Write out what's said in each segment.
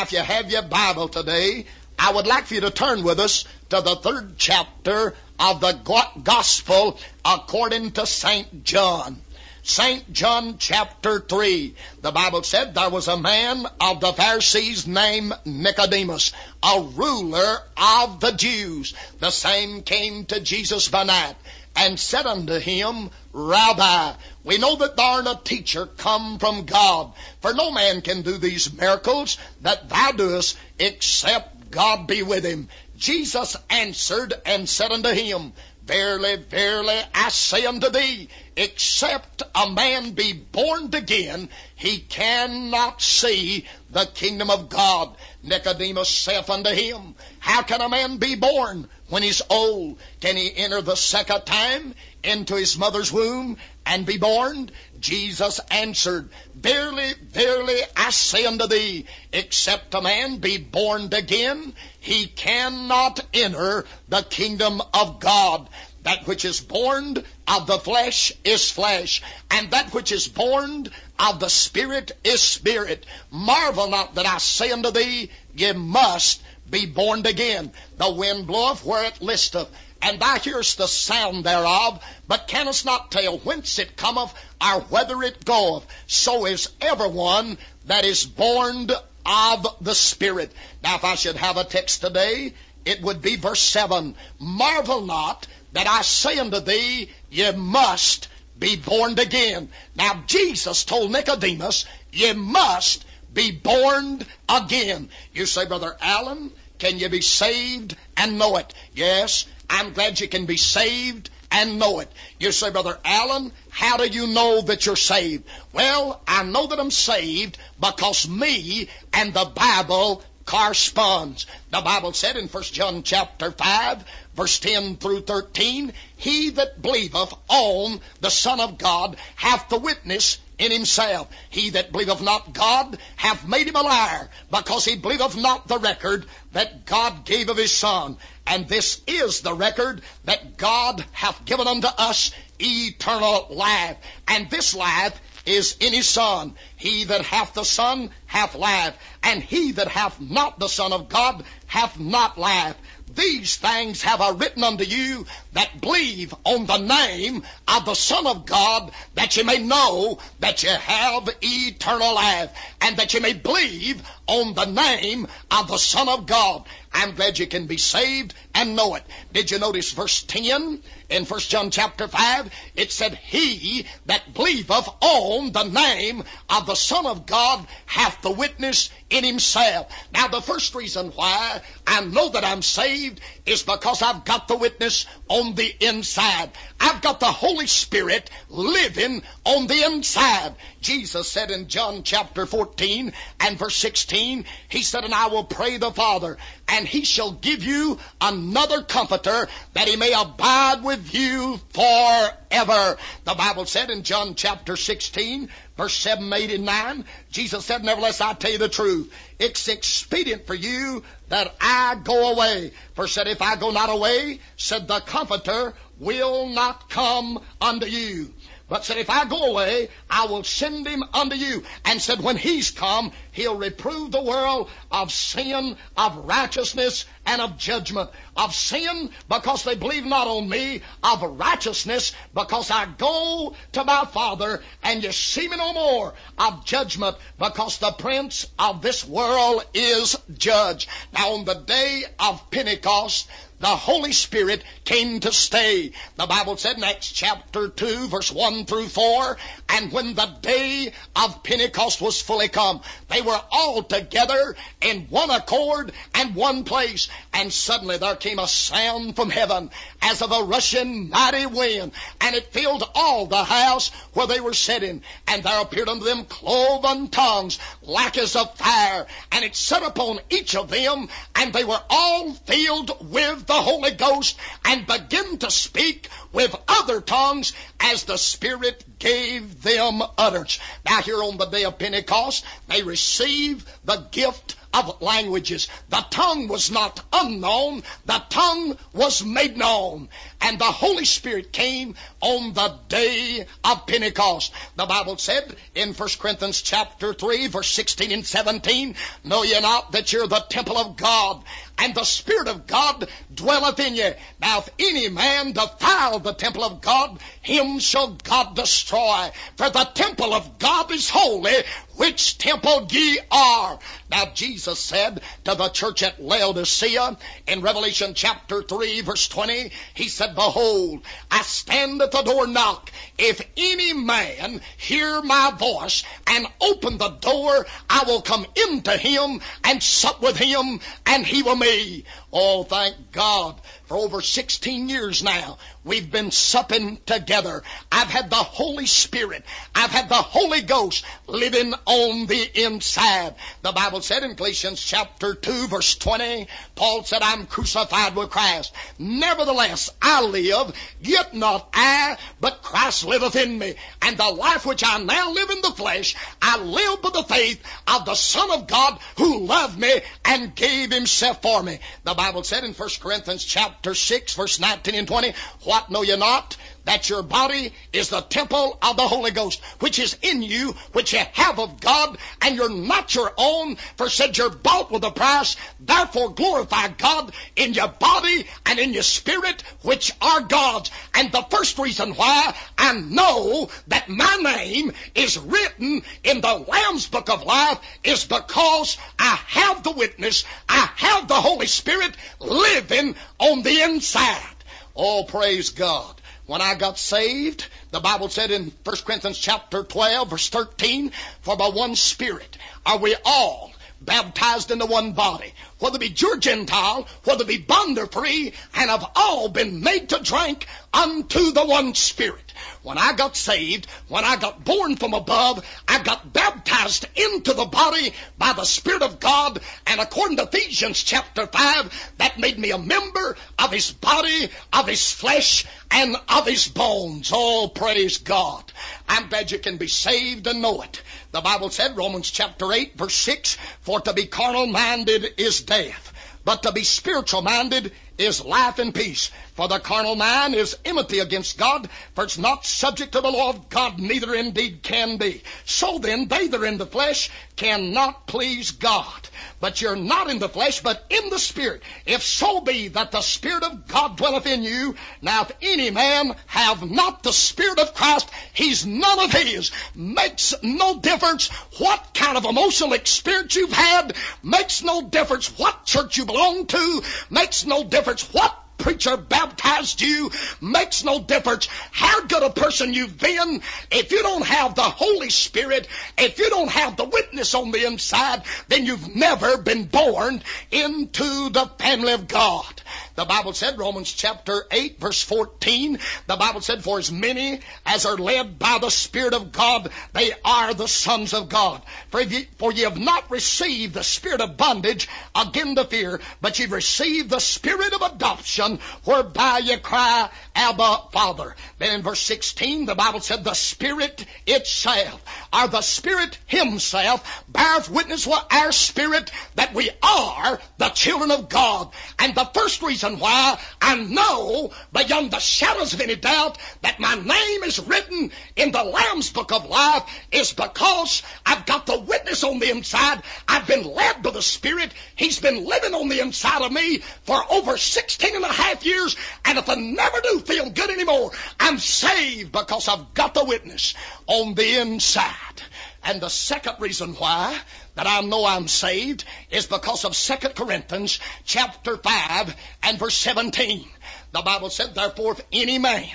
Now, if you have your Bible today, I would like for you to turn with us to the third chapter of the Gospel according to St. John. St. John chapter 3. The Bible said there was a man of the Pharisees named Nicodemus, a ruler of the Jews. The same came to Jesus by night and said unto him, Rabbi, we know that thou art a teacher come from God, for no man can do these miracles that thou doest except God be with him. Jesus answered and said unto him, Verily, verily, I say unto thee, except a man be born again, he cannot see the kingdom of God. Nicodemus saith unto him, How can a man be born when he's old? Can he enter the second time into his mother's womb and be born? Jesus answered, Verily, verily, I say unto thee, except a man be born again, he cannot enter the kingdom of God. That which is born of the flesh is flesh, and that which is born of the Spirit is spirit. Marvel not that I say unto thee, ye must be born again. The wind bloweth where it listeth, and thou hearest the sound thereof, but canst not tell whence it cometh or whither it goeth. So is everyone that is born of the Spirit. Now, if I should have a text today, it would be verse 7. Marvel not that I say unto thee, ye must be born again. Now, Jesus told Nicodemus, ye must be born again. You say, Brother Allen, can you be saved and know it? Yes, I'm glad you can be saved and know it. You say, Brother Allen, how do you know that you're saved? Well, I know that I'm saved because me and the Bible corresponds. The Bible said in 1 John chapter 5, verse 10 through 13, He that believeth on the Son of God hath the witness in himself. He that believeth not God hath made him a liar, because he believeth not the record that God gave of his Son. And this is the record that God hath given unto us eternal life. And this life is in his Son. He that hath the Son hath life, and he that hath not the Son of God hath not life. These things have I written unto you that believe on the name of the Son of God, that you may know that you have eternal life, and that you may believe on the name of the Son of God. I'm glad you can be saved and know it. Did you notice verse 10 in 1 John chapter 5? It said, He that believeth on the name of the Son of God hath the witness in himself. Now the first reason why I know that I'm saved is because I've got the witness on the inside. I've got the Holy Spirit living on the inside. Jesus said in John chapter 14 and verse 16, He said, And I will pray the Father, and And he shall give you another comforter that He may abide with you forever. The Bible said in John chapter 16, verse 7, 8, and 9, Jesus said, Nevertheless, I tell you the truth. It's expedient for you that I go away. For said, If I go not away, said the Comforter will not come unto you. But said, if I go away, I will send him unto you. And said, when he's come, he'll reprove the world of sin, of righteousness, and of judgment. Of sin, because they believe not on me. Of righteousness, because I go to my Father, and you see me no more. Of judgment, because the prince of this world is judged. Now on the day of Pentecost, the Holy Spirit came to stay. The Bible said in Acts chapter 2 verse 1 through 4, and when the day of Pentecost was fully come, they were all together in one accord and one place, and suddenly there came a sound from heaven as of a rushing mighty wind, and it filled all the house where they were sitting, and there appeared unto them cloven tongues like as of fire, and it set upon each of them, and they were all filled with the Holy Ghost and began to speak with other tongues as the Spirit gave them utterance. Now here on the day of Pentecost, they receive the gift of languages. The tongue was not unknown. The tongue was made known. And the Holy Spirit came on the day of Pentecost. The Bible said in 1 Corinthians chapter 3 verse 16 and 17, Know ye not that you're the temple of God and the Spirit of God dwelleth in you. Now if any man defile the temple of God, him shall God destroy. For the temple of God is holy, which temple ye are. Now Jesus said to the church at Laodicea in Revelation chapter 3 verse 20, He said, Behold, I stand at the door knock. If any man hear my voice and open the door, I will come into him and sup with him and he will me. Oh, thank God for over 16 years now, we've been supping together. I've had the Holy Spirit. I've had the Holy Ghost living on the inside. The Bible said in Galatians chapter 2 verse 20, Paul said, I'm crucified with Christ. Nevertheless, I live, yet not I, but Christ liveth in me. And the life which I now live in the flesh, I live by the faith of the Son of God who loved me and gave himself for me. The Bible said in 1 Corinthians chapter chapter 6, verse 19 and 20. What know you not? That your body is the temple of the Holy Ghost, which is in you, which you have of God, and you're not your own, for said you're bought with a price. Therefore glorify God in your body and in your spirit, which are God's. And the first reason why I know that my name is written in the Lamb's Book of Life is because I have the witness, I have the Holy Spirit living on the inside. Oh, praise God. When I got saved, the Bible said in 1 Corinthians chapter 12 verse 13, for by one Spirit are we all baptized into one body, whether be Jew or Gentile, whether be bond or free, and have all been made to drink unto the one Spirit. When I got saved, when I got born from above, I got baptized into the body by the Spirit of God, and according to Ephesians chapter 5, that made me a member of His body, of His flesh, and of His bones. Oh, praise God. I'm glad you can be saved and know it. The Bible said, Romans chapter 8 verse 6, for to be carnal minded is death, but to be spiritual minded is life and peace. For the carnal mind is enmity against God, for it's not subject to the law of God, neither indeed can be. So then, they that are in the flesh cannot please God. But you're not in the flesh, but in the Spirit. If so be that the Spirit of God dwelleth in you. Now, if any man have not the Spirit of Christ, he's none of his. Makes no difference what kind of emotional experience you've had. Makes no difference what church you belong to. Makes no difference what preacher baptized you makes no difference how good a person you've been. If you don't have the Holy Spirit, if you don't have the witness on the inside, then you've never been born into the family of God. The Bible said, Romans chapter 8 verse 14, the Bible said, for as many as are led by the Spirit of God, they are the sons of God. For ye, for ye have not received the spirit of bondage again to fear, but ye have received the spirit of adoption, whereby ye cry, Abba, Father. Then in verse 16, the Bible said, the Spirit itself, or the Spirit Himself, bears witness with our spirit that we are the children of God. And the first reason reason why I know beyond the shadows of any doubt that my name is written in the Lamb's Book of Life is because I've got the witness on the inside. I've been led by the Spirit. He's been living on the inside of me for over 16 and a half years. And if I never do feel good anymore, I'm saved because I've got the witness on the inside. And the second reason why that I know I'm saved is because of 2 Corinthians chapter 5 and verse 17. The Bible said, therefore, if any man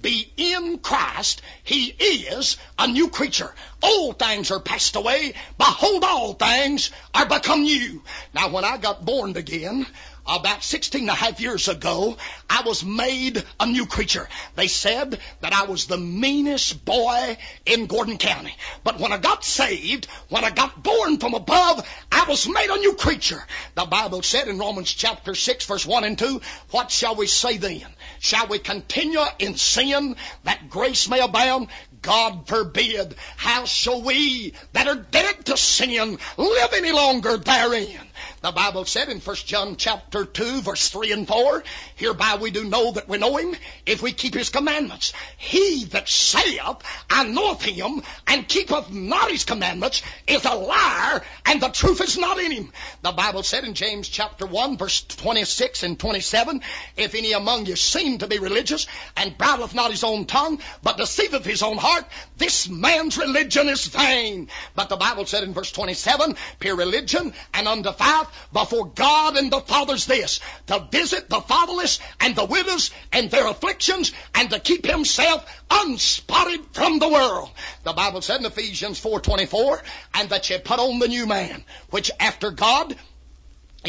be in Christ, he is a new creature. Old things are passed away. Behold, all things are become new. Now, when I got born again, about 16 and a half years ago, I was made a new creature. They said that I was the meanest boy in Gordon County. But when I got saved, when I got born from above, I was made a new creature. The Bible said in Romans chapter 6 verse 1 and 2, what shall we say then? Shall we continue in sin that grace may abound? God forbid. How shall we that are dead to sin live any longer therein? The Bible said in 1 John chapter 2 verse 3 and 4, Hereby we do know that we know him if we keep his commandments. He that saith, I knoweth him, and keepeth not his commandments, is a liar, and the truth is not in him. The Bible said in James chapter 1 verse 26 and 27, If any among you seem to be religious, and bridleth not his own tongue, but deceiveth his own heart, this man's religion is vain. But the Bible said in verse 27, Pure religion and undefiled before God and the Father's this, to visit the fatherless and the widows and their afflictions and to keep himself unspotted from the world. The Bible said in Ephesians 4.24, and that you put on the new man, which after God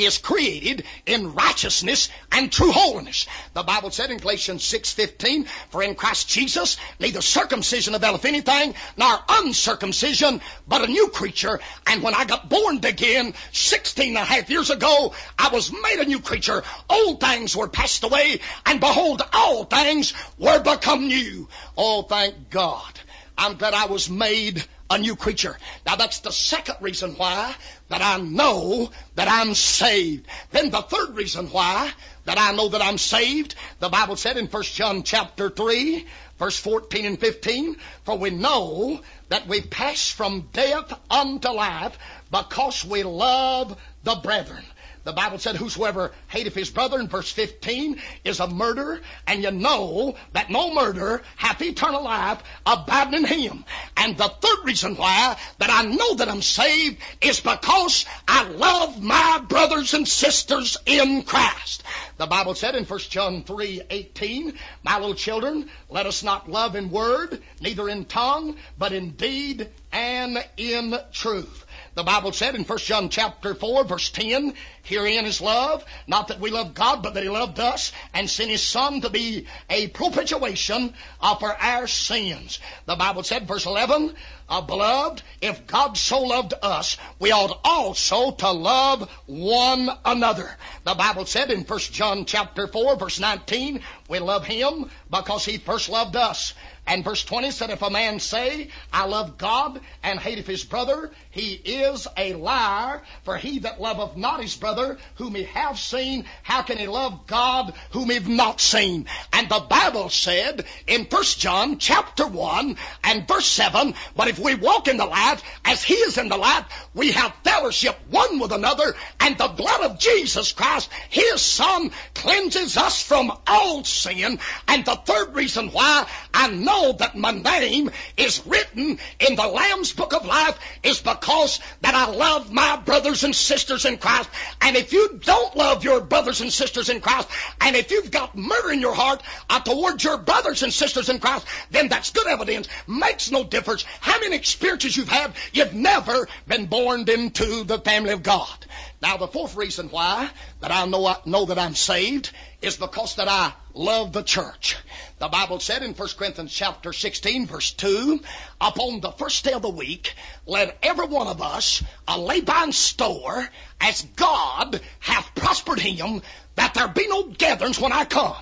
is created in righteousness and true holiness. The Bible said in Galatians 6:15, "For in Christ Jesus neither circumcision availeth anything, nor uncircumcision, but a new creature. And when I got born again 16 and a half years ago, I was made a new creature. Old things were passed away, and behold, all things were become new." Oh, thank God. I'm glad I was made a new creature. Now that's the second reason why that I know that I'm saved. Then the third reason why that I know that I'm saved, the Bible said in 1 John chapter 3, verse 14 and 15, for we know that we pass from death unto life because we love the brethren. The Bible said, Whosoever hateth his brother in verse 15 is a murderer, and you know that no murderer hath eternal life abiding in him. And the third reason why that I know that I'm saved is because I love my brothers and sisters in Christ. The Bible said in 1 John 3 18, My little children, let us not love in word, neither in tongue, but in deed and in truth. The Bible said in 1 John chapter 4 verse 10, Herein is love, not that we love God, but that He loved us and sent His Son to be a propitiation for our sins. The Bible said, verse 11, uh, Beloved, if God so loved us, we ought also to love one another. The Bible said in 1 John chapter 4 verse 19, we love Him because He first loved us. And verse 20 said, If a man say, I love God and hateth his brother, he is a liar. For he that loveth not his brother, whom he hath seen, how can he love God whom he've not seen? And the Bible said in 1 John chapter 1 and verse 7, But if we walk in the light, as he is in the light, we have fellowship one with another, and the blood of Jesus Christ, his Son, cleanses us from all sin. And the third reason why I know know that my name is written in the Lamb's Book of Life is because that I love my brothers and sisters in Christ. And if you don't love your brothers and sisters in Christ, and if you've got murder in your heart uh, towards your brothers and sisters in Christ, then that's good evidence. Makes no difference how many experiences you've had. You've never been born into the family of God. Now, the fourth reason why that I know, I know that I'm saved is because that I love the church. The Bible said in 1 Corinthians chapter 16 verse 2, upon the first day of the week, let every one of us uh, lay by store as God hath prospered him, that there be no gatherings when I come.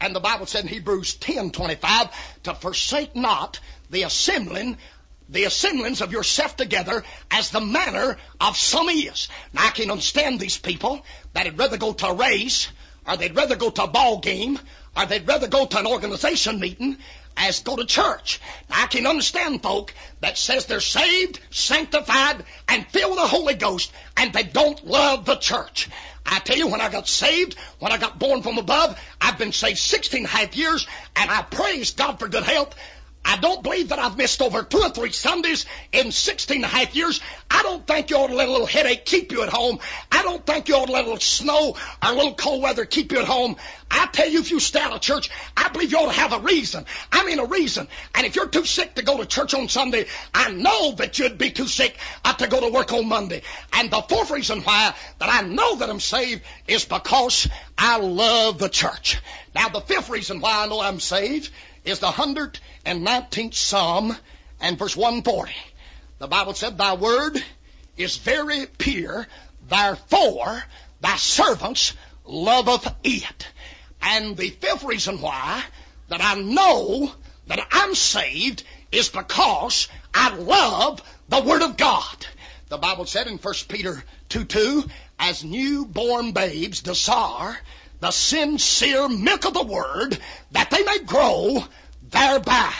And the Bible said in Hebrews 10:25 to forsake not the assembling the assemblings of yourself together as the manner of some is. Now I can understand these people that'd rather go to a race, or they'd rather go to a ball game, or they'd rather go to an organization meeting as go to church. Now I can understand folk that says they're saved, sanctified, and filled with the Holy Ghost, and they don't love the church. I tell you, when I got saved, when I got born from above, I've been saved 16 and a half years, and I praise God for good health. I don't believe that I've missed over two or three Sundays in 16 and a half years. I don't think you ought to let a little headache keep you at home. I don't think you ought to let a little snow or a little cold weather keep you at home. I tell you, if you stay out of church, I believe you ought to have a reason. I mean a reason. And if you're too sick to go to church on Sunday, I know that you'd be too sick uh, to go to work on Monday. And the fourth reason why that I know that I'm saved is because I love the church. Now the fifth reason why I know I'm saved is the 119th Psalm and verse 140. The Bible said, Thy word is very pure, therefore thy servants loveth it. And the fifth reason why that I know that I'm saved is because I love the Word of God. The Bible said in 1 Peter 2 2, as newborn babes desire the sincere milk of the Word, that they may grow thereby.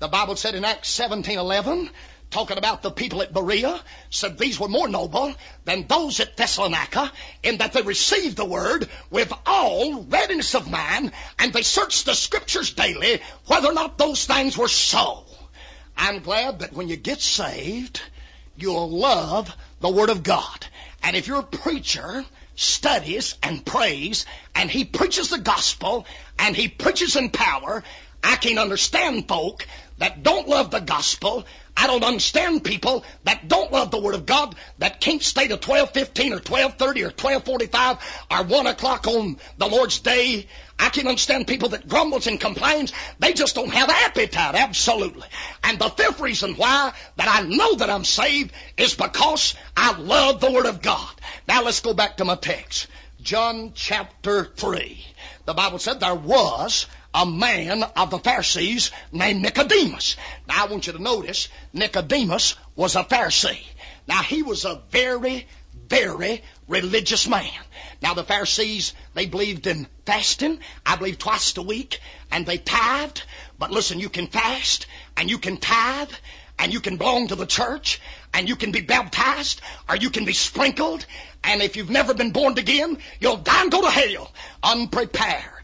The Bible said in Acts seventeen eleven, talking about the people at Berea, said these were more noble than those at Thessalonica in that they received the word with all readiness of mind and they searched the scriptures daily whether or not those things were so. I'm glad that when you get saved, you'll love the Word of God. And if you're a preacher studies and prays and he preaches the gospel and he preaches in power, I can understand folk that don't love the gospel. I don't understand people that don't love the Word of God, that can't stay to 1215 or 1230 or 1245 or 1 o'clock on the Lord's day. I can understand people that grumbles and complains. They just don't have appetite, absolutely. And the fifth reason why that I know that I'm saved is because I love the Word of God. Now let's go back to my text. John chapter 3. The Bible said there was a man of the Pharisees named Nicodemus. Now I want you to notice Nicodemus was a Pharisee. Now he was a very, very religious man. Now the Pharisees, they believed in fasting. I believe twice a week. And they tithed. But listen, you can fast and you can tithe and you can belong to the church and you can be baptized or you can be sprinkled. And if you've never been born again, you'll die and go to hell unprepared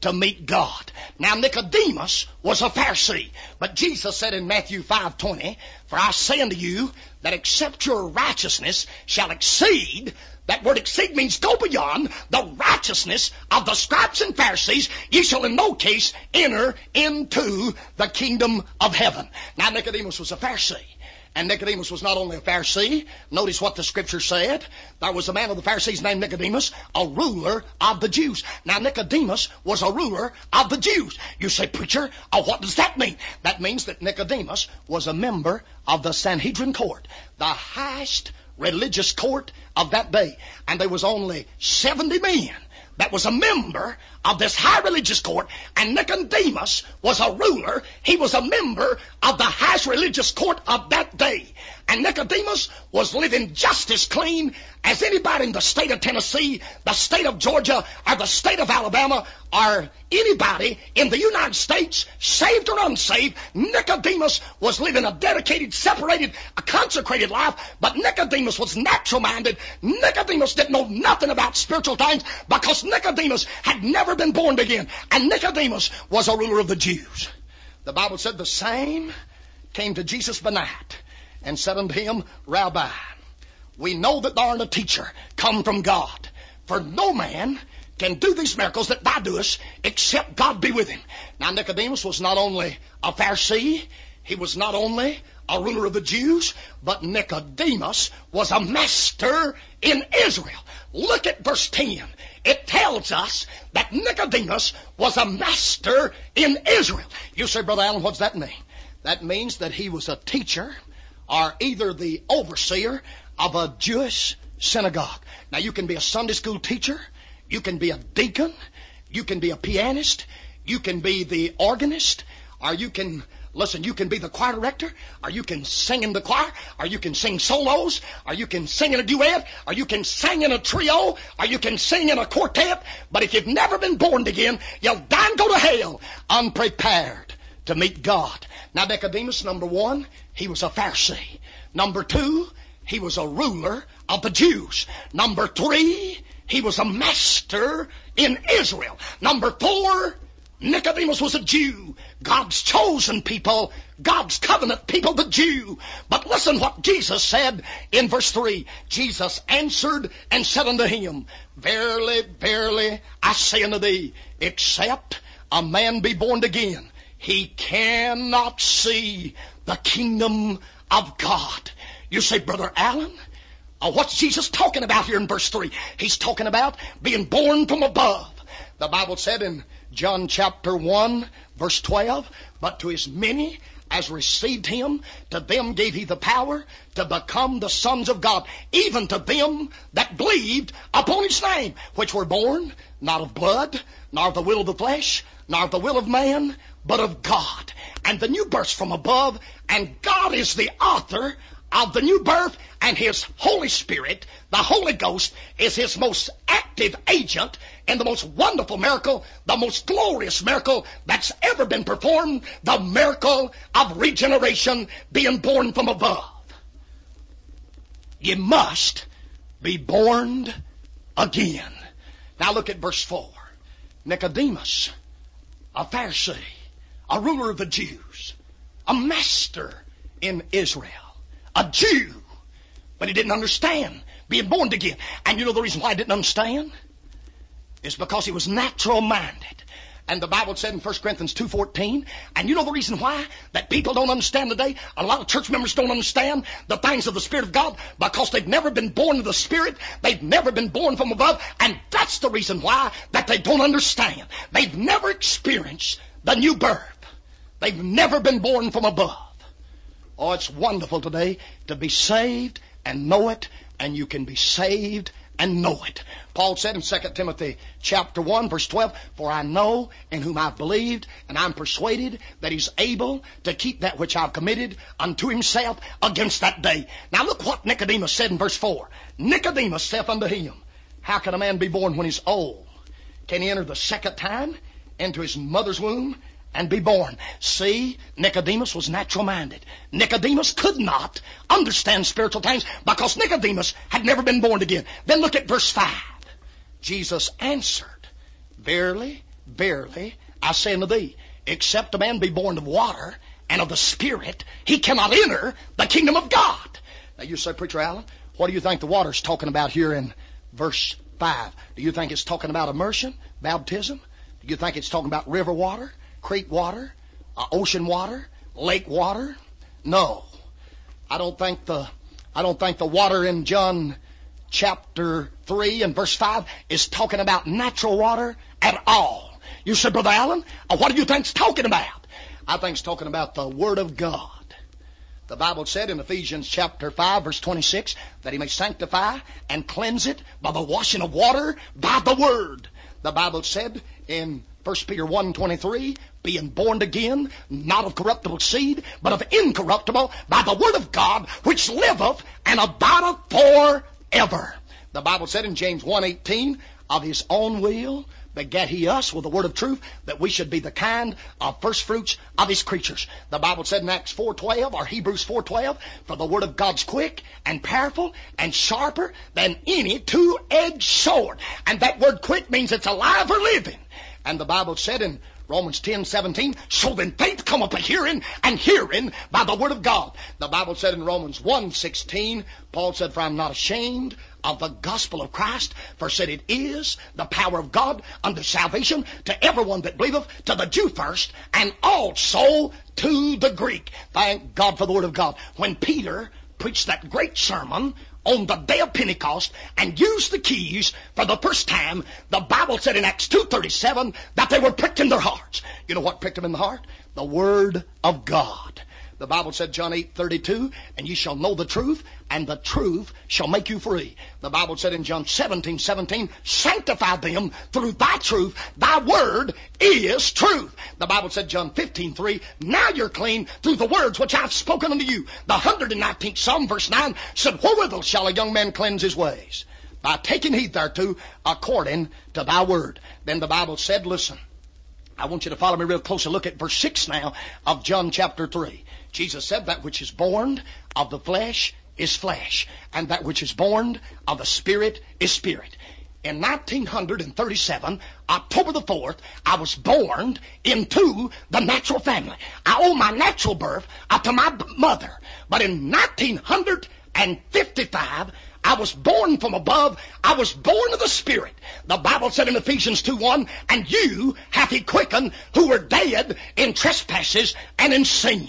to meet God. Now Nicodemus was a Pharisee, but Jesus said in Matthew 5:20, "For I say unto you that except your righteousness shall exceed that word exceed means go beyond the righteousness of the scribes and Pharisees. You shall in no case enter into the kingdom of heaven. Now Nicodemus was a Pharisee. And Nicodemus was not only a Pharisee. Notice what the scripture said. There was a man of the Pharisees named Nicodemus, a ruler of the Jews. Now Nicodemus was a ruler of the Jews. You say, preacher, oh, what does that mean? That means that Nicodemus was a member of the Sanhedrin court, the highest religious court of that day. And there was only 70 men that was a member of this high religious court, and Nicodemus was a ruler. He was a member of the highest religious court of that day. And Nicodemus was living just as clean as anybody in the state of Tennessee, the state of Georgia, or the state of Alabama, or anybody in the United States, saved or unsaved. Nicodemus was living a dedicated, separated, a consecrated life, but Nicodemus was natural minded. Nicodemus didn't know nothing about spiritual things because Nicodemus had never been born again. And Nicodemus was a ruler of the Jews. The Bible said the same came to Jesus by night and said unto him, Rabbi, we know that thou art a teacher come from God. For no man can do these miracles that thou doest except God be with him. Now Nicodemus was not only a Pharisee, he was not only a ruler of the Jews, but Nicodemus was a master in Israel. Look at verse 10. It tells us that Nicodemus was a master in Israel. You say, Brother Allen, what does that mean? That means that he was a teacher or either the overseer of a Jewish synagogue. Now you can be a Sunday school teacher, you can be a deacon, you can be a pianist, you can be the organist, or you can Listen, you can be the choir director, or you can sing in the choir, or you can sing solos, or you can sing in a duet, or you can sing in a trio, or you can sing in a quartet. But if you've never been born again, you'll die and go to hell unprepared to meet God. Now, Nicodemus, number one, he was a Pharisee. Number two, he was a ruler of the Jews. Number three, he was a master in Israel. Number four, Nicodemus was a Jew. God's chosen people, God's covenant people, the Jew. But listen what Jesus said in verse 3. Jesus answered and said unto him, Verily, verily, I say unto thee, except a man be born again, he cannot see the kingdom of God. You say, Brother Allen, uh, what's Jesus talking about here in verse 3? He's talking about being born from above. The Bible said in John chapter 1 verse 12, but to as many as received him, to them gave he the power to become the sons of God, even to them that believed upon his name, which were born not of blood, nor of the will of the flesh, nor of the will of man, but of God. And the new birth from above, and God is the author of the new birth, and His Holy Spirit, the Holy Ghost, is His most active agent in the most wonderful miracle, the most glorious miracle that's ever been performed, the miracle of regeneration being born from above. You must be born again. Now look at verse 4. Nicodemus, a Pharisee, a ruler of the Jews, a master in Israel, a Jew, but he didn't understand being born again. And you know the reason why he didn't understand? Is because he was natural minded. And the Bible said in 1 Corinthians 2.14, and you know the reason why that people don't understand today? A lot of church members don't understand the things of the Spirit of God because they've never been born of the Spirit. They've never been born from above. And that's the reason why that they don't understand. They've never experienced the new birth. They've never been born from above. Oh, it's wonderful today to be saved and know it, and you can be saved and know it. Paul said in 2 Timothy chapter 1 verse 12, For I know in whom I've believed, and I'm persuaded that he's able to keep that which I've committed unto himself against that day. Now look what Nicodemus said in verse 4. Nicodemus saith unto him, How can a man be born when he's old? Can he enter the second time into his mother's womb and be born. See, Nicodemus was natural minded. Nicodemus could not understand spiritual things because Nicodemus had never been born again. Then look at verse 5. Jesus answered, Verily, verily, I say unto thee, except a man be born of water and of the Spirit, he cannot enter the kingdom of God. Now you say, Preacher Allen, what do you think the water's talking about here in verse 5? Do you think it's talking about immersion, baptism? Do you think it's talking about river water? Creek water, uh, ocean water, lake water? No. I don't think the I don't think the water in John chapter 3 and verse 5 is talking about natural water at all. You said, Brother Allen, uh, what do you think it's talking about? I think it's talking about the Word of God. The Bible said in Ephesians chapter 5 verse 26 that he may sanctify and cleanse it by the washing of water by the Word. The Bible said in 1 Peter 1.23, being born again, not of corruptible seed, but of incorruptible, by the word of God, which liveth and abideth forever. The Bible said in James 1.18, of his own will begat he us with the word of truth, that we should be the kind of first fruits of his creatures. The Bible said in Acts 4.12, or Hebrews 4.12, for the word of God's quick and powerful and sharper than any two-edged sword. And that word quick means it's alive or living. And the Bible said in Romans 10, 17, so then faith cometh by hearing, and hearing by the word of God. The Bible said in Romans 1, 16, Paul said, For I am not ashamed of the gospel of Christ, for said it is the power of God unto salvation to everyone that believeth, to the Jew first, and also to the Greek. Thank God for the word of God. When Peter preached that great sermon on the day of Pentecost and used the keys for the first time, the Bible said in Acts 2.37 that they were pricked in their hearts. You know what pricked them in the heart? The Word of God. The Bible said, John 8, 32, and ye shall know the truth, and the truth shall make you free. The Bible said in John 17, 17, sanctify them through thy truth. Thy word is truth. The Bible said, John 15, 3, now you're clean through the words which I've spoken unto you. The 119th Psalm, verse 9, said, Wherewithal shall a young man cleanse his ways? By taking heed thereto, according to thy word. Then the Bible said, listen, I want you to follow me real close and look at verse 6 now of John chapter 3. Jesus said, That which is born of the flesh is flesh, and that which is born of the Spirit is spirit. In 1937, October the 4th, I was born into the natural family. I owe my natural birth to my mother. But in 1955, I was born from above. I was born of the Spirit. The Bible said in Ephesians 2 1, and you hath he quickened who were dead in trespasses and in sin.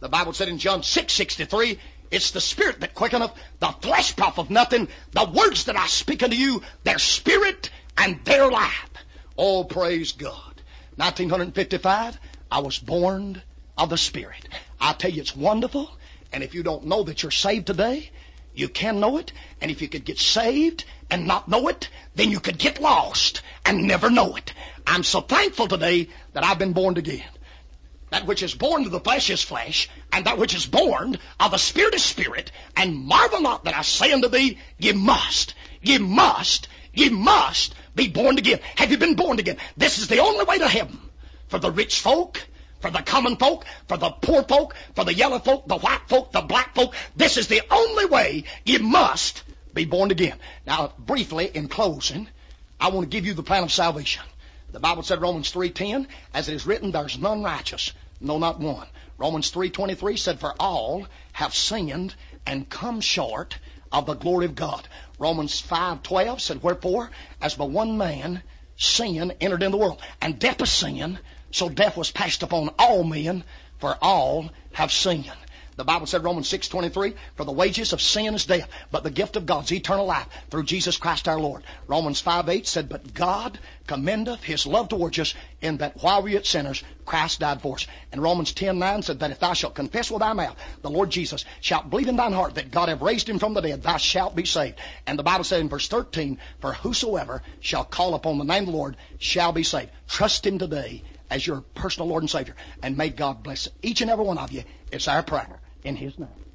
The Bible said in John 6 63, it's the Spirit that quickeneth, the flesh profiteth nothing. The words that I speak unto you, they're spirit and they're life. Oh, praise God. 1955, I was born of the Spirit. I tell you, it's wonderful. And if you don't know that you're saved today, you can know it. And if you could get saved and not know it, then you could get lost and never know it. I'm so thankful today that I've been born again. That which is born of the flesh is flesh, and that which is born of the spirit is spirit. And marvel not that I say unto thee, ye must, ye must, ye must be born again. Have you been born again? This is the only way to heaven for the rich folk, for the common folk, for the poor folk, for the yellow folk, the white folk, the black folk. This is the only way you must be born again. Now, briefly, in closing, I want to give you the plan of salvation. The Bible said Romans 3:10, as it is written, there's none righteous, no not one. Romans 3:23 said for all have sinned and come short of the glory of God. Romans 5:12 said wherefore as by one man sin entered in the world and death is sin, so death was passed upon all men for all have sinned. The Bible said Romans 6:23, for the wages of sin is death, but the gift of God's eternal life through Jesus Christ our Lord. Romans 5:8 said, but God commendeth his love towards us in that while we yet sinners, Christ died for us. And Romans 10:9 said that if thou shalt confess with thy mouth the Lord Jesus, shalt believe in thine heart that God have raised him from the dead, thou shalt be saved. And the Bible said in verse 13, for whosoever shall call upon the name of the Lord shall be saved. Trust him today as your personal Lord and Savior. And may God bless each and every one of you. It's our prayer in His name.